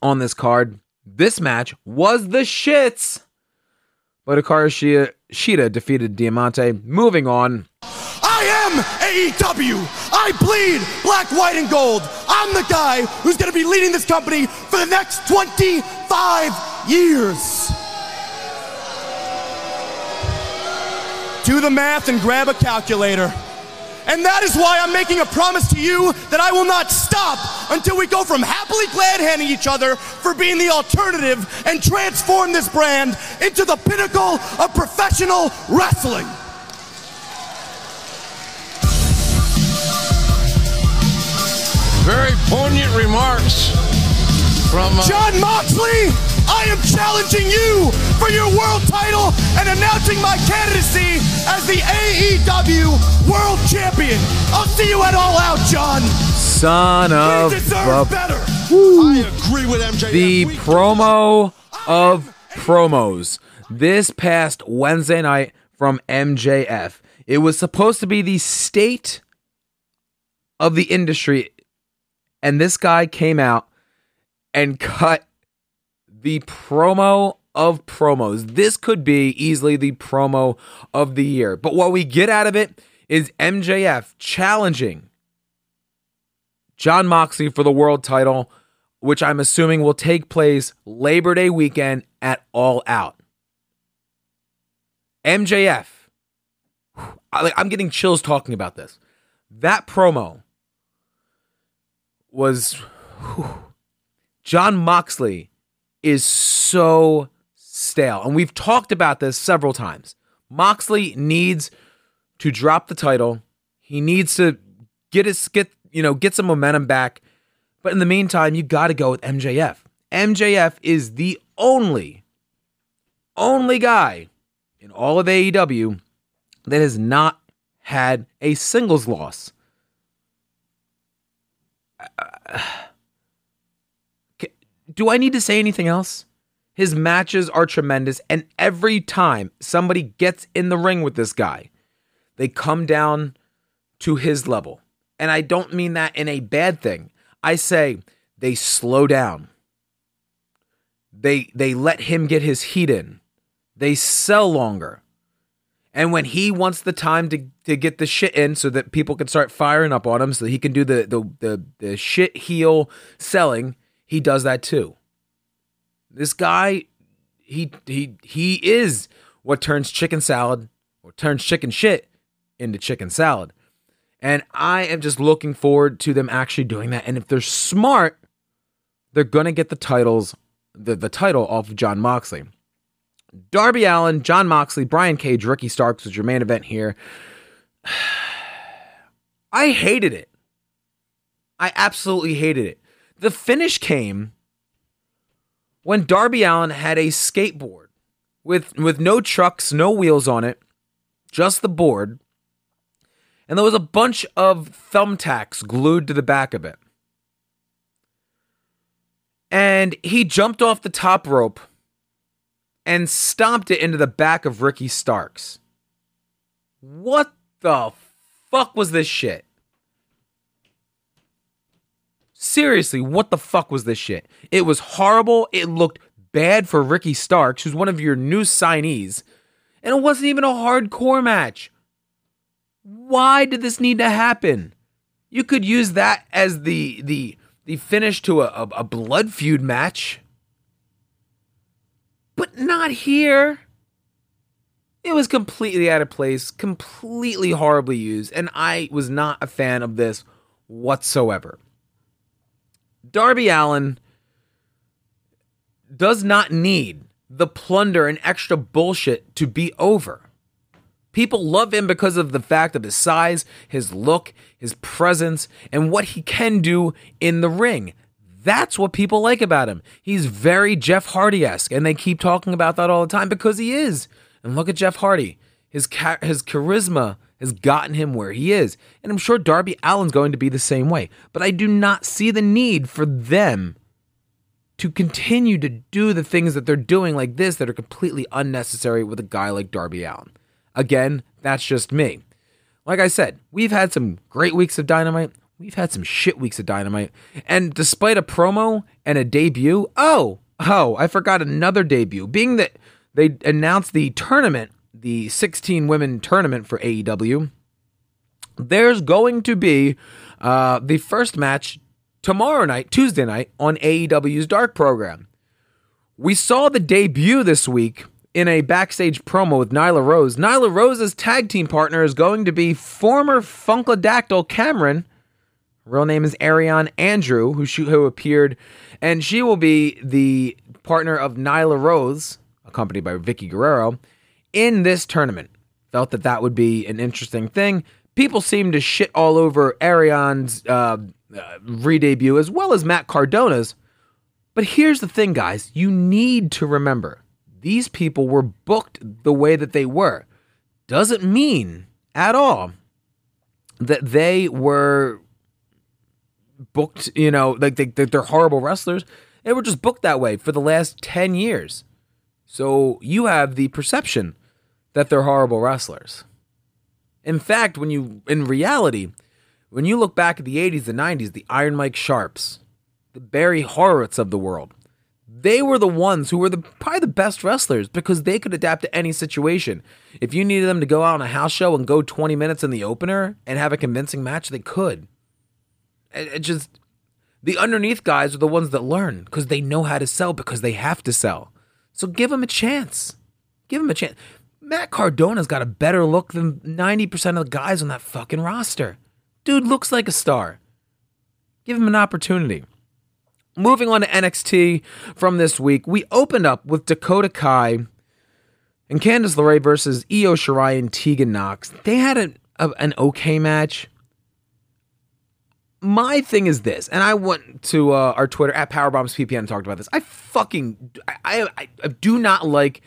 on this card. This match was the shits. But Hikaru Shida, defeated Diamante. Moving on. I am AEW. I bleed black, white, and gold. I'm the guy who's going to be leading this company for the next 25 years. Do the math and grab a calculator. And that is why I'm making a promise to you that I will not stop until we go from happily glad handing each other for being the alternative and transform this brand into the pinnacle of professional wrestling. Very poignant remarks from uh, Jon Moxley, I am challenging you for your world title and announcing my candidacy as the AEW World Champion. I'll see you at All Out, Jon. Son of a better. I agree with MJF. the We- promo of promos this past Wednesday night from MJF. It was supposed to be the state of the industry, and this guy came out and cut the promo of promos. This could be easily the promo of the year. But what we get out of it is MJF challenging Jon Moxley for the world title, which I'm assuming will take place Labor Day weekend at All Out. MJF, I'm getting chills talking about this. That promo was whew. Jon Moxley is so stale, and we've talked about this several times. Moxley needs to drop the title. He needs to get his get you know get some momentum back. But in the meantime, you got to go with MJF. MJF is the only only guy in all of AEW that has not had a singles loss. Do I need to say anything else? His matches are tremendous, and every time somebody gets in the ring with this guy, they come down to his level. And I don't mean that in a bad thing. I say they slow down. They they let him get his heat in. They sell longer. And when he wants the time to, to get the shit in so that people can start firing up on him so he can do the the the, the shit heel selling, he does that too. This guy he he he is what turns chicken salad or turns chicken shit into chicken salad. And I am just looking forward to them actually doing that. And if they're smart, they're gonna get the titles, the, the title off of Jon Moxley. Darby Allin, Jon Moxley, Brian Cage, Ricky Starks was your main event here. I hated it. I absolutely hated it. The finish came when Darby Allin had a skateboard with with no trucks, no wheels on it, just the board. And there was a bunch of thumbtacks glued to the back of it. And he jumped off the top rope and stomped it into the back of Ricky Starks. What the fuck was this shit? Seriously, what the fuck was this shit? It was horrible. It looked bad for Ricky Starks, who's one of your new signees. And it wasn't even a hardcore match. Why did this need to happen? You could use that as the the the finish to a, a, a blood feud match. But not here. It was completely out of place, completely horribly used, and I was not a fan of this whatsoever. Darby Allin does not need the plunder and extra bullshit to be over. People love him because of the fact of his size, his look, his presence, and what he can do in the ring. That's what people like about him. He's very Jeff Hardy esque, and they keep talking about that all the time because he is. And look at Jeff Hardy. His cha- his charisma has gotten him where he is, and I'm sure Darby Allin's going to be the same way. But I do not see the need for them to continue to do the things that they're doing like this that are completely unnecessary with a guy like Darby Allin. Again, that's just me. Like I said, we've had some great weeks of Dynamite. We've had some shit weeks of Dynamite. And despite a promo and a debut, oh, oh, I forgot another debut. Being that they announced the tournament, the 16 women tournament for AEW, there's going to be uh, the first match tomorrow night, Tuesday night, on AEW's Dark program. We saw the debut this week in a backstage promo with Nyla Rose. Nyla Rose's tag team partner is going to be former Funkadactyl Cameron. Real name is Ariane Andrew, who she, who appeared, and she will be the partner of Nyla Rose, accompanied by Vickie Guerrero, in this tournament. Felt that that would be an interesting thing. People seem to shit all over Ariane's uh, uh, re-debut as well as Matt Cardona's. But here's the thing, guys. You need to remember these people were booked the way that they were. Doesn't mean at all that they were booked, you know, like they, they're horrible wrestlers. They were just booked that way for the last 10 years. So you have the perception that they're horrible wrestlers. In fact, when you, in reality, when you look back at the 80s and 90s, the Iron Mike Sharpes, the Barry Horowitz of the world, they were the ones who were the probably the best wrestlers because they could adapt to any situation. If you needed them to go out on a house show and go 20 minutes in the opener and have a convincing match, they could. It, it just the underneath guys are the ones that learn because they know how to sell because they have to sell. So give them a chance. Give them a chance. Matt Cardona's got a better look than 90% of the guys on that fucking roster. Dude looks like a star. Give him an opportunity. Moving on to NXT from this week, we opened up with Dakota Kai and Candice LeRae versus Io Shirai and Tegan Nox. They had a, a, an okay match. My thing is this, and I went to uh, our Twitter at PowerBombsPPN and talked about this. I fucking I, I, I do not like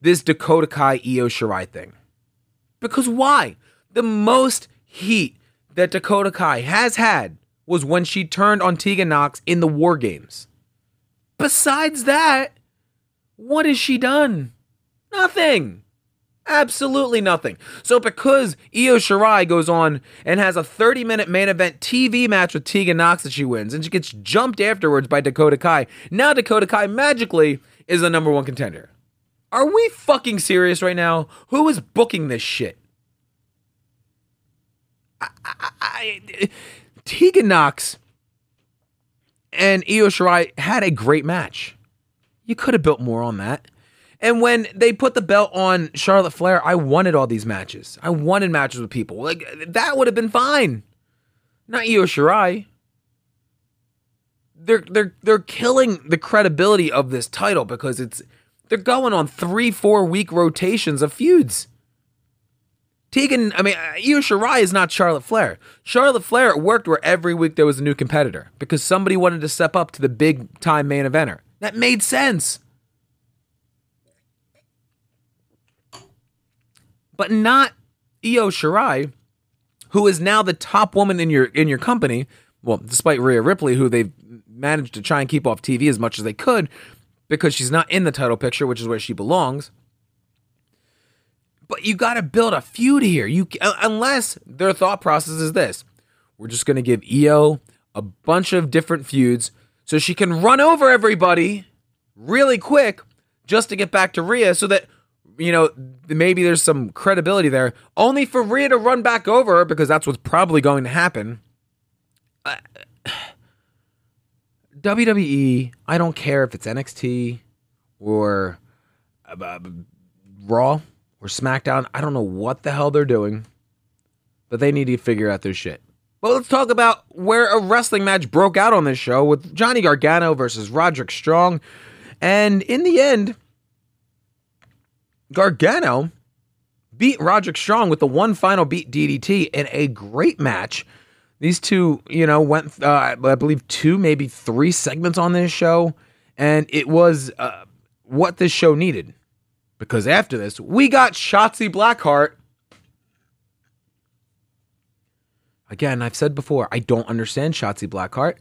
this Dakota Kai Io Shirai thing because why? The most heat that Dakota Kai has had was when she turned on Tegan Nox in the War Games. Besides that, what has she done? Nothing. Absolutely nothing. So because Io Shirai goes on and has a 30 minute main event TV match with Tegan Nox that she wins, and she gets jumped afterwards by Dakota Kai, now Dakota Kai magically is the number one contender. Are we fucking serious right now? Who is booking this shit? I, I, I, Tegan Nox and Io Shirai had a great match. You could have built more on that. And when they put the belt on Charlotte Flair, I wanted all these matches. I wanted matches with people. Like that would have been fine. Not Io Shirai. They're they're they're killing the credibility of this title because it's they're going on three, four week rotations of feuds. Tegan, I mean, uh, Io Shirai is not Charlotte Flair. Charlotte Flair worked where every week there was a new competitor because somebody wanted to step up to the big time main eventer. That made sense. But not Io Shirai, who is now the top woman in your in your company. Well, despite Rhea Ripley, who they've managed to try and keep off TV as much as they could, because she's not in the title picture, which is where she belongs. But you got to build a feud here. You uh, unless their thought process is this: we're just going to give Io a bunch of different feuds so she can run over everybody really quick just to get back to Rhea, so that you know maybe there's some credibility there. Only for Rhea to run back over because that's what's probably going to happen. Uh, WWE, I don't care if it's NXT or uh, Raw or SmackDown. I don't know what the hell they're doing, but they need to figure out their shit. But let's talk about where a wrestling match broke out on this show with Johnny Gargano versus Roderick Strong. And in the end, Gargano beat Roderick Strong with the one final beat DDT in a great match. These two, you know, went, uh, I believe, two, maybe three segments on this show. And it was uh, what this show needed. Because after this, we got Shotzi Blackheart. Again, I've said before, I don't understand Shotzi Blackheart.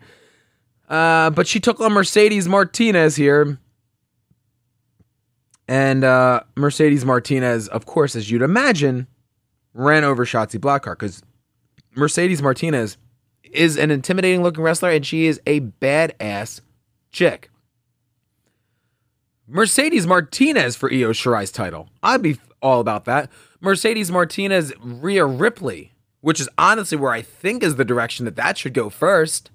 Uh, but she took on Mercedes Martinez here. And uh, Mercedes Martinez, of course, as you'd imagine, ran over Shotzi Blackheart because Mercedes Martinez is an intimidating looking wrestler and she is a badass chick. Mercedes Martinez for Io Shirai's title. I'd be all about that. Mercedes Martinez, Rhea Ripley, which is honestly where I think is the direction that that should go first.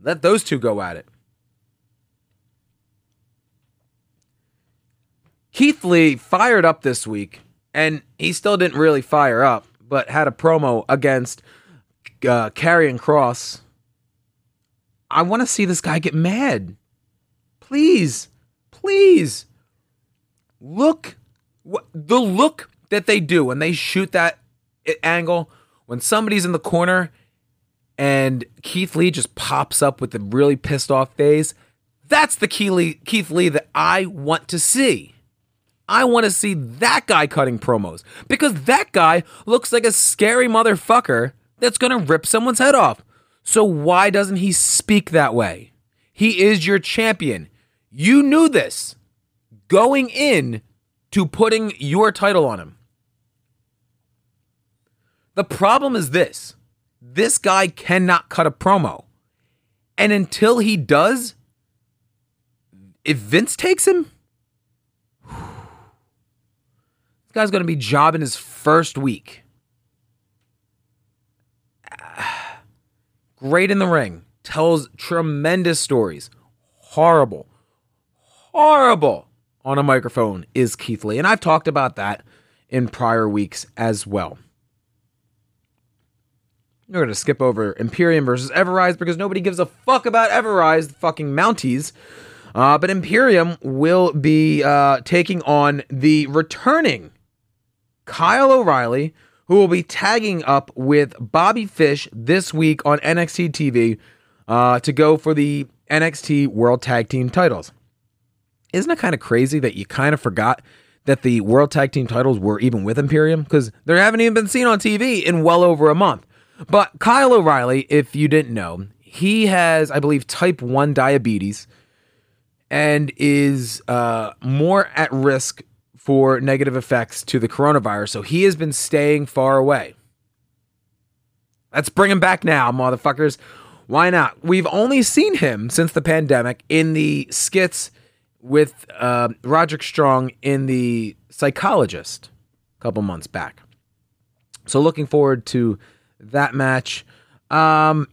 Let those two go at it. Keith Lee fired up this week, and he still didn't really fire up, but had a promo against uh, Karrion Kross. I want to see this guy get mad. Please, please. Look, the look that they do when they shoot that angle, when somebody's in the corner and Keith Lee just pops up with a really pissed off face. That's the Keith Lee that I want to see. I want to see that guy cutting promos because that guy looks like a scary motherfucker that's going to rip someone's head off. So why doesn't he speak that way? He is your champion. You knew this going in to putting your title on him. The problem is this this guy cannot cut a promo. And until he does, if Vince takes him, this guy's going to be jobbing his first week. Great in the ring, tells tremendous stories. Horrible, horrible on a microphone is Keith Lee. And I've talked about that in prior weeks as well. We're going to skip over Imperium versus Ever-Rise because nobody gives a fuck about Ever-Rise, the fucking Mounties. Uh, but Imperium will be uh, taking on the returning Kyle O'Reilly, who will be tagging up with Bobby Fish this week on NXT TV uh, to go for the NXT World Tag Team titles. Isn't it kind of crazy that you kind of forgot that the World Tag Team titles were even with Imperium? Because they haven't even been seen on TV in well over a month. But Kyle O'Reilly, if you didn't know, he has, I believe, type 1 diabetes and is uh, more at risk for negative effects to the coronavirus. So he has been staying far away. Let's bring him back now, motherfuckers. Why not? We've only seen him since the pandemic in the skits with uh, Roderick Strong in The Psychologist a couple months back. So looking forward to that match. Um,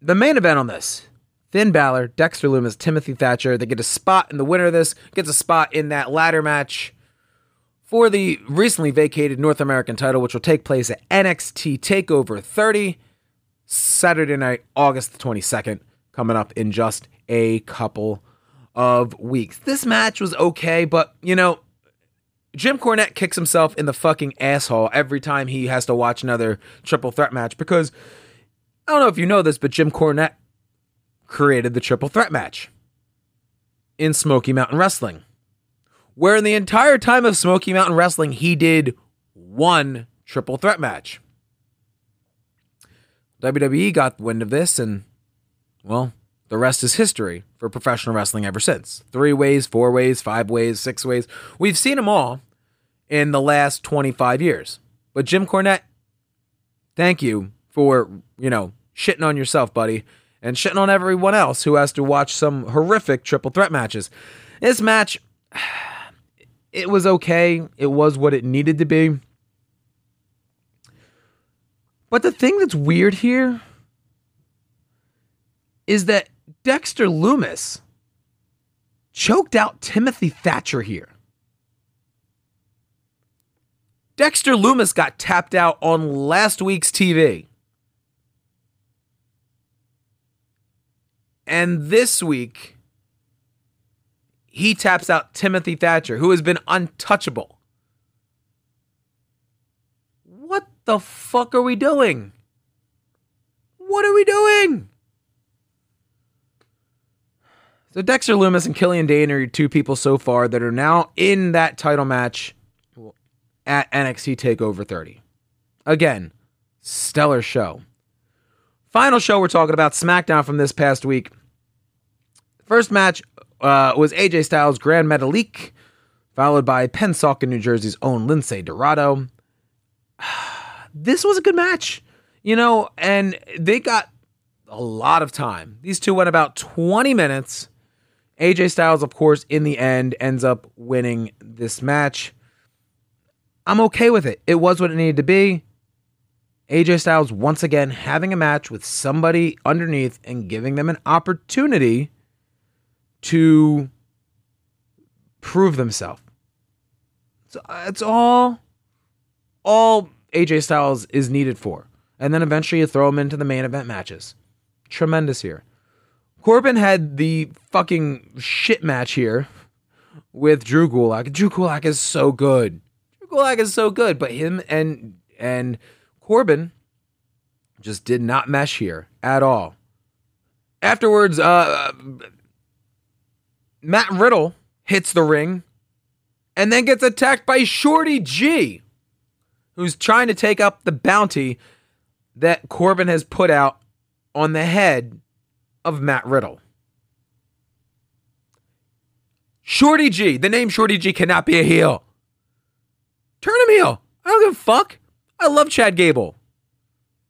the main event on this Finn Balor, Dexter Lumis, Timothy Thatcher. They get a spot, in the winner of this gets a spot in that ladder match for the recently vacated North American title, which will take place at NXT TakeOver 30, Saturday night, August the 22nd, coming up in just a couple of weeks. This match was okay, but you know, Jim Cornette kicks himself in the fucking asshole every time he has to watch another triple threat match because I don't know if you know this, but Jim Cornette created the triple threat match in Smoky Mountain Wrestling, where in the entire time of Smoky Mountain Wrestling, he did one triple threat match. WWE got wind of this, and well, the rest is history for professional wrestling ever since. Three ways, four ways, five ways, six ways. We've seen them all in the last 25 years. But Jim Cornette, thank you for, you know, shitting on yourself, buddy, and shitting on everyone else who has to watch some horrific triple threat matches. This match, it was okay. It was what it needed to be. But the thing that's weird here is that Dexter Lumis choked out Timothy Thatcher here. Dexter Lumis got tapped out on last week's TV. And this week, he taps out Timothy Thatcher, who has been untouchable. What the fuck are we doing? What are we doing? So Dexter Lumis and Killian Dain are two people so far that are now in that title match at NXT TakeOver 30. Again, stellar show. Final show we're talking about SmackDown from this past week. First match uh, was AJ Styles Gran Metalik, followed by Pennsauken, New Jersey's own Lince Dorado. this was a good match, you know, and they got a lot of time. These two went about 20 minutes. AJ Styles, of course, in the end ends up winning this match. I'm okay with it. It was what it needed to be. AJ Styles once again having a match with somebody underneath and giving them an opportunity to prove themselves. It's, it's all all AJ Styles is needed for. And then eventually you throw him into the main event matches. Tremendous here. Corbin had the fucking shit match here with Drew Gulak. Drew Gulak is so good. Drew Gulak is so good, but him and and Corbin just did not mesh here at all. Afterwards, uh, Matt Riddle hits the ring and then gets attacked by Shorty G, who's trying to take up the bounty that Corbin has put out on the head of Matt Riddle. Shorty G, the name Shorty G cannot be a heel. Turn him heel. I don't give a fuck. I love Chad Gable.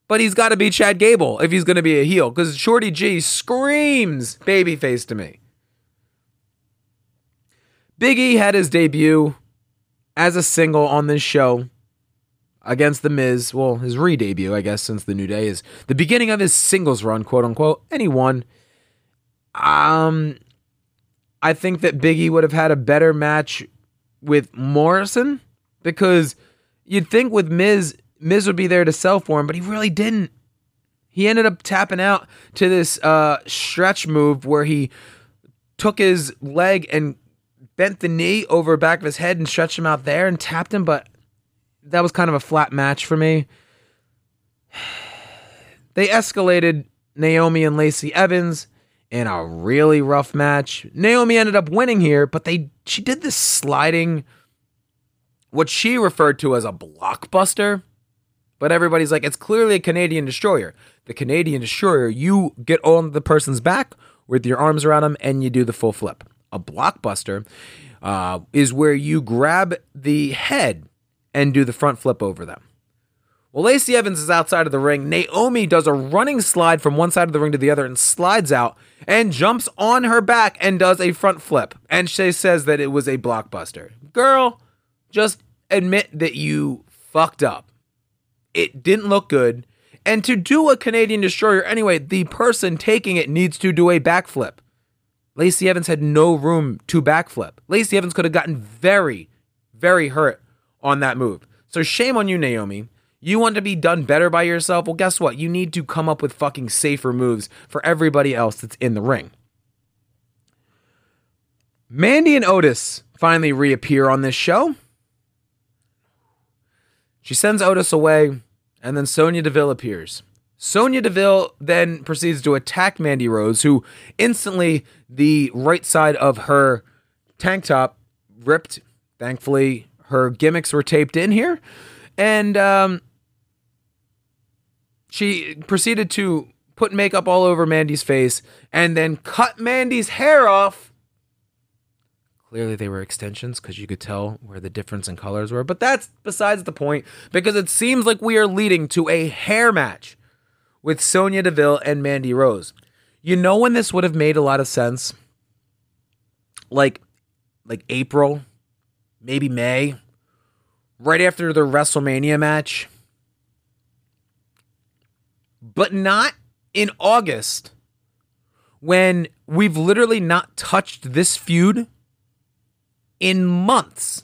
But he's got to be Chad Gable if he's going to be a heel because Shorty G screams babyface to me. Big E had his debut as a single on this show against The Miz. Well, his re debut, I guess, since the New Day is the beginning of his singles run, quote unquote. And he won. Um, I think that Biggie would have had a better match with Morrison because you'd think with Miz, Miz would be there to sell for him, but he really didn't. He ended up tapping out to this uh, stretch move where he took his leg and bent the knee over back of his head and stretched him out there and tapped him, but that was kind of a flat match for me. They escalated Naomi and Lacey Evans in a really rough match. Naomi ended up winning here, but they she did this sliding what she referred to as a blockbuster. But everybody's like, it's clearly a Canadian destroyer. The Canadian destroyer, you get on the person's back with your arms around them and you do the full flip. A blockbuster uh, is where you grab the head and do the front flip over them. Well, Lacey Evans is outside of the ring. Naomi does a running slide from one side of the ring to the other and slides out and jumps on her back and does a front flip. And she says that it was a blockbuster. Girl, just admit that you fucked up. It didn't look good. And to do a Canadian destroyer anyway, the person taking it needs to do a backflip. Lacey Evans had no room to backflip. Lacey Evans could have gotten very, very hurt on that move. So shame on you, Naomi. You want to be done better by yourself? Well, guess what? You need to come up with fucking safer moves for everybody else that's in the ring. Mandy and Otis finally reappear on this show. She sends Otis away, and then Sonya Deville appears. Sonya Deville then proceeds to attack Mandy Rose, who instantly the right side of her tank top ripped. Thankfully, her gimmicks were taped in here, and um, she proceeded to put makeup all over Mandy's face and then cut Mandy's hair off. Clearly, they were extensions because you could tell where the difference in colors were, but that's besides the point because it seems like we are leading to a hair match with Sonya Deville and Mandy Rose. You know when this would have made a lot of sense? Like like April, maybe May, right after the WrestleMania match. But not in August when we've literally not touched this feud in months.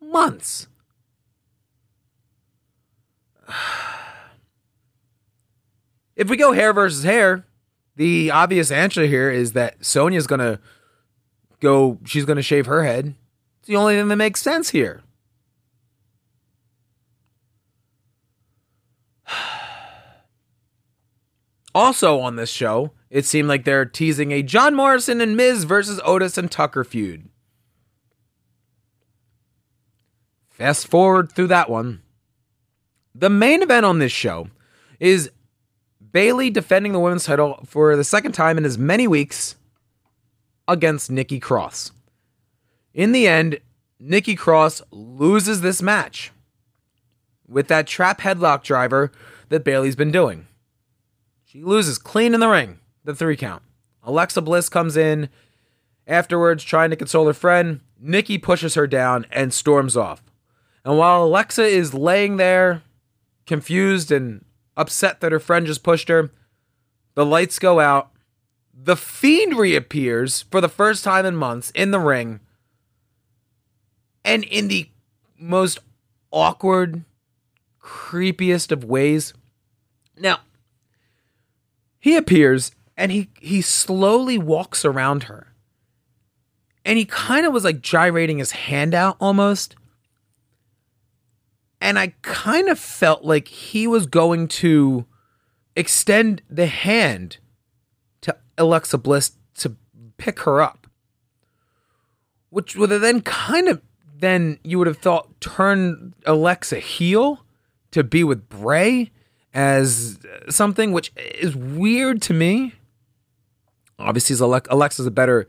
Months. If we go hair versus hair, the obvious answer here is that Sonya's to go, she's to shave her head. It's the only thing that makes sense here. Also on this show, it seemed like they're teasing a John Morrison and Miz versus Otis and Tucker feud. Fast forward through that one. The main event on this show is Bayley defending the women's title for the second time in as many weeks against Nikki Cross. In the end, Nikki Cross loses this match with that trap headlock driver that Bayley's been doing. She loses clean in the ring, the three count. Alexa Bliss comes in afterwards trying to console her friend. Nikki pushes her down and storms off. And while Alexa is laying there, confused and upset that her friend just pushed her, the lights go out. The Fiend reappears for the first time in months in the ring. And in the most awkward, creepiest of ways. Now, he appears and he he slowly walks around her. And he kind of was like gyrating his hand out almost. And I kind of felt like he was going to extend the hand to Alexa Bliss to pick her up. Which would have then kind of then you would have thought turn Alexa heel to be with Bray as something which is weird to me. Obviously, Alexa's a better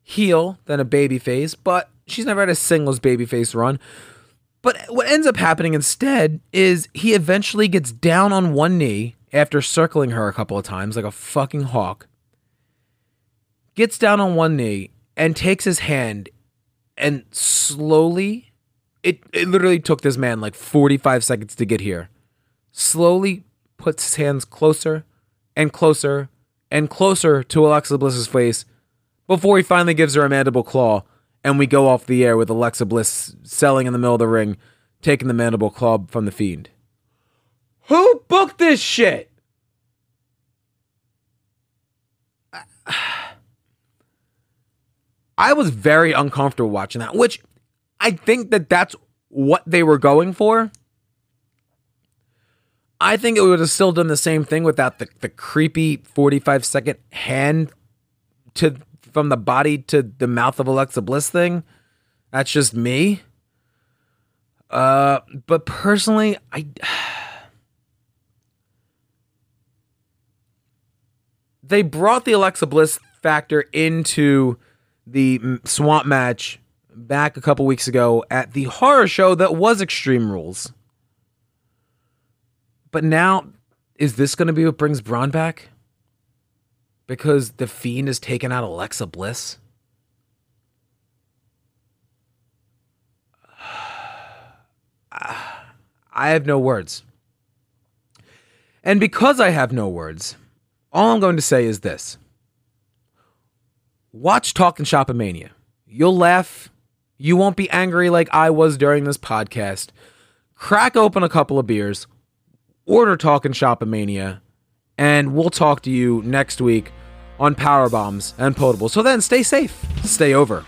heel than a babyface, but she's never had a singles babyface run. But what ends up happening instead is he eventually gets down on one knee after circling her a couple of times like a fucking hawk. Gets down on one knee and takes his hand and slowly it, it literally took this man like 45 seconds to get here. Slowly puts his hands closer and closer and closer to Alexa Bliss's face before he finally gives her a mandible claw and we go off the air with Alexa Bliss selling in the middle of the ring, taking the mandible claw from the fiend. Who booked this shit? I was very uncomfortable watching that, which I think that that's what they were going for. I think it would have still done the same thing without the, the creepy 45 second hand to from the body to the mouth of Alexa Bliss thing. That's just me. Uh, but personally, I they brought the Alexa Bliss factor into the swamp match back a couple weeks ago at the horror show that was Extreme Rules. But now, is this going to be what brings Braun back? Because the Fiend has taken out Alexa Bliss? I have no words. And because I have no words, all I'm going to say is this watch Talking Shopomania. You'll laugh. You won't be angry like I was during this podcast. Crack open a couple of beers, order Talking Shopomania, and we'll talk to you next week on Power Bombs and Potables. So then, stay safe, stay over.